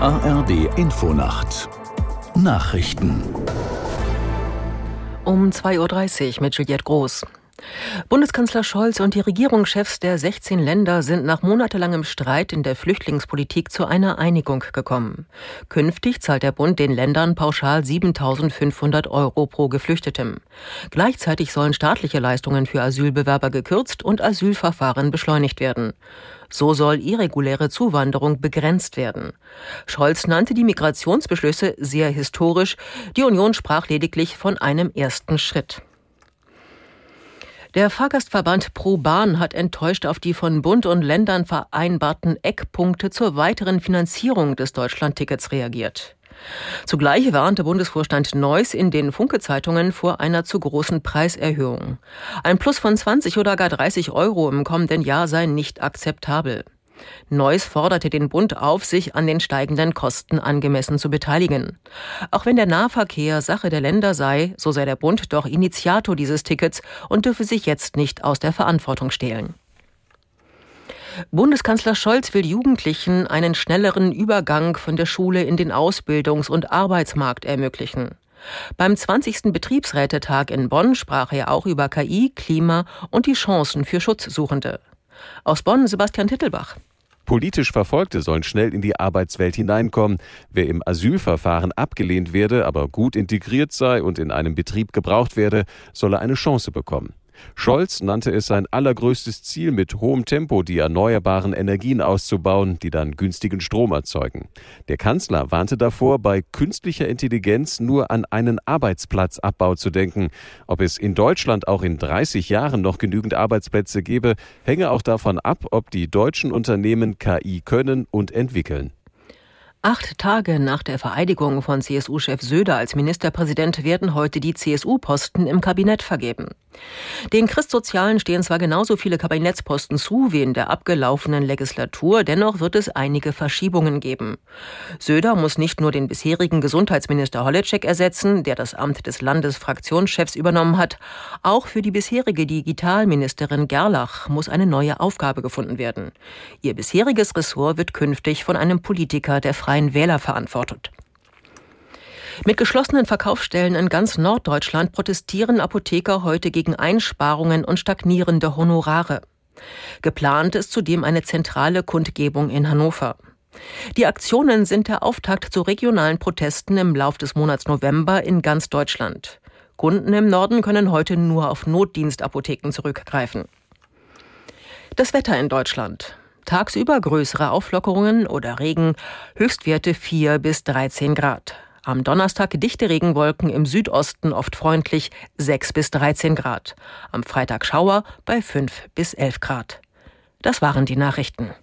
ARD Infonacht Nachrichten um 2.30 Uhr mit Juliette Groß. Bundeskanzler Scholz und die Regierungschefs der 16 Länder sind nach monatelangem Streit in der Flüchtlingspolitik zu einer Einigung gekommen. Künftig zahlt der Bund den Ländern pauschal 7.500 Euro pro Geflüchtetem. Gleichzeitig sollen staatliche Leistungen für Asylbewerber gekürzt und Asylverfahren beschleunigt werden. So soll irreguläre Zuwanderung begrenzt werden. Scholz nannte die Migrationsbeschlüsse sehr historisch. Die Union sprach lediglich von einem ersten Schritt. Der Fahrgastverband Pro Bahn hat enttäuscht auf die von Bund und Ländern vereinbarten Eckpunkte zur weiteren Finanzierung des Deutschlandtickets reagiert. Zugleich warnte Bundesvorstand Neuss in den Funke-Zeitungen vor einer zu großen Preiserhöhung. Ein Plus von 20 oder gar 30 Euro im kommenden Jahr sei nicht akzeptabel. Neuss forderte den Bund auf, sich an den steigenden Kosten angemessen zu beteiligen. Auch wenn der Nahverkehr Sache der Länder sei, so sei der Bund doch Initiator dieses Tickets und dürfe sich jetzt nicht aus der Verantwortung stehlen. Bundeskanzler Scholz will Jugendlichen einen schnelleren Übergang von der Schule in den Ausbildungs- und Arbeitsmarkt ermöglichen. Beim 20. Betriebsrätetag in Bonn sprach er auch über KI, Klima und die Chancen für Schutzsuchende. Aus Bonn Sebastian Tittelbach. Politisch Verfolgte sollen schnell in die Arbeitswelt hineinkommen. Wer im Asylverfahren abgelehnt werde, aber gut integriert sei und in einem Betrieb gebraucht werde, solle eine Chance bekommen. Scholz nannte es sein allergrößtes Ziel, mit hohem Tempo die erneuerbaren Energien auszubauen, die dann günstigen Strom erzeugen. Der Kanzler warnte davor, bei künstlicher Intelligenz nur an einen Arbeitsplatzabbau zu denken. Ob es in Deutschland auch in 30 Jahren noch genügend Arbeitsplätze gebe, hänge auch davon ab, ob die deutschen Unternehmen KI können und entwickeln. Acht Tage nach der Vereidigung von CSU-Chef Söder als Ministerpräsident werden heute die CSU-Posten im Kabinett vergeben. Den Christsozialen stehen zwar genauso viele Kabinettsposten zu wie in der abgelaufenen Legislatur, dennoch wird es einige Verschiebungen geben. Söder muss nicht nur den bisherigen Gesundheitsminister Holleczek ersetzen, der das Amt des Landesfraktionschefs übernommen hat, auch für die bisherige Digitalministerin Gerlach muss eine neue Aufgabe gefunden werden. Ihr bisheriges Ressort wird künftig von einem Politiker der Freien Wähler verantwortet. Mit geschlossenen Verkaufsstellen in ganz Norddeutschland protestieren Apotheker heute gegen Einsparungen und stagnierende Honorare. Geplant ist zudem eine zentrale Kundgebung in Hannover. Die Aktionen sind der Auftakt zu regionalen Protesten im Lauf des Monats November in ganz Deutschland. Kunden im Norden können heute nur auf Notdienstapotheken zurückgreifen. Das Wetter in Deutschland. Tagsüber größere Auflockerungen oder Regen, Höchstwerte 4 bis 13 Grad. Am Donnerstag dichte Regenwolken im Südosten oft freundlich 6 bis 13 Grad. Am Freitag Schauer bei 5 bis 11 Grad. Das waren die Nachrichten.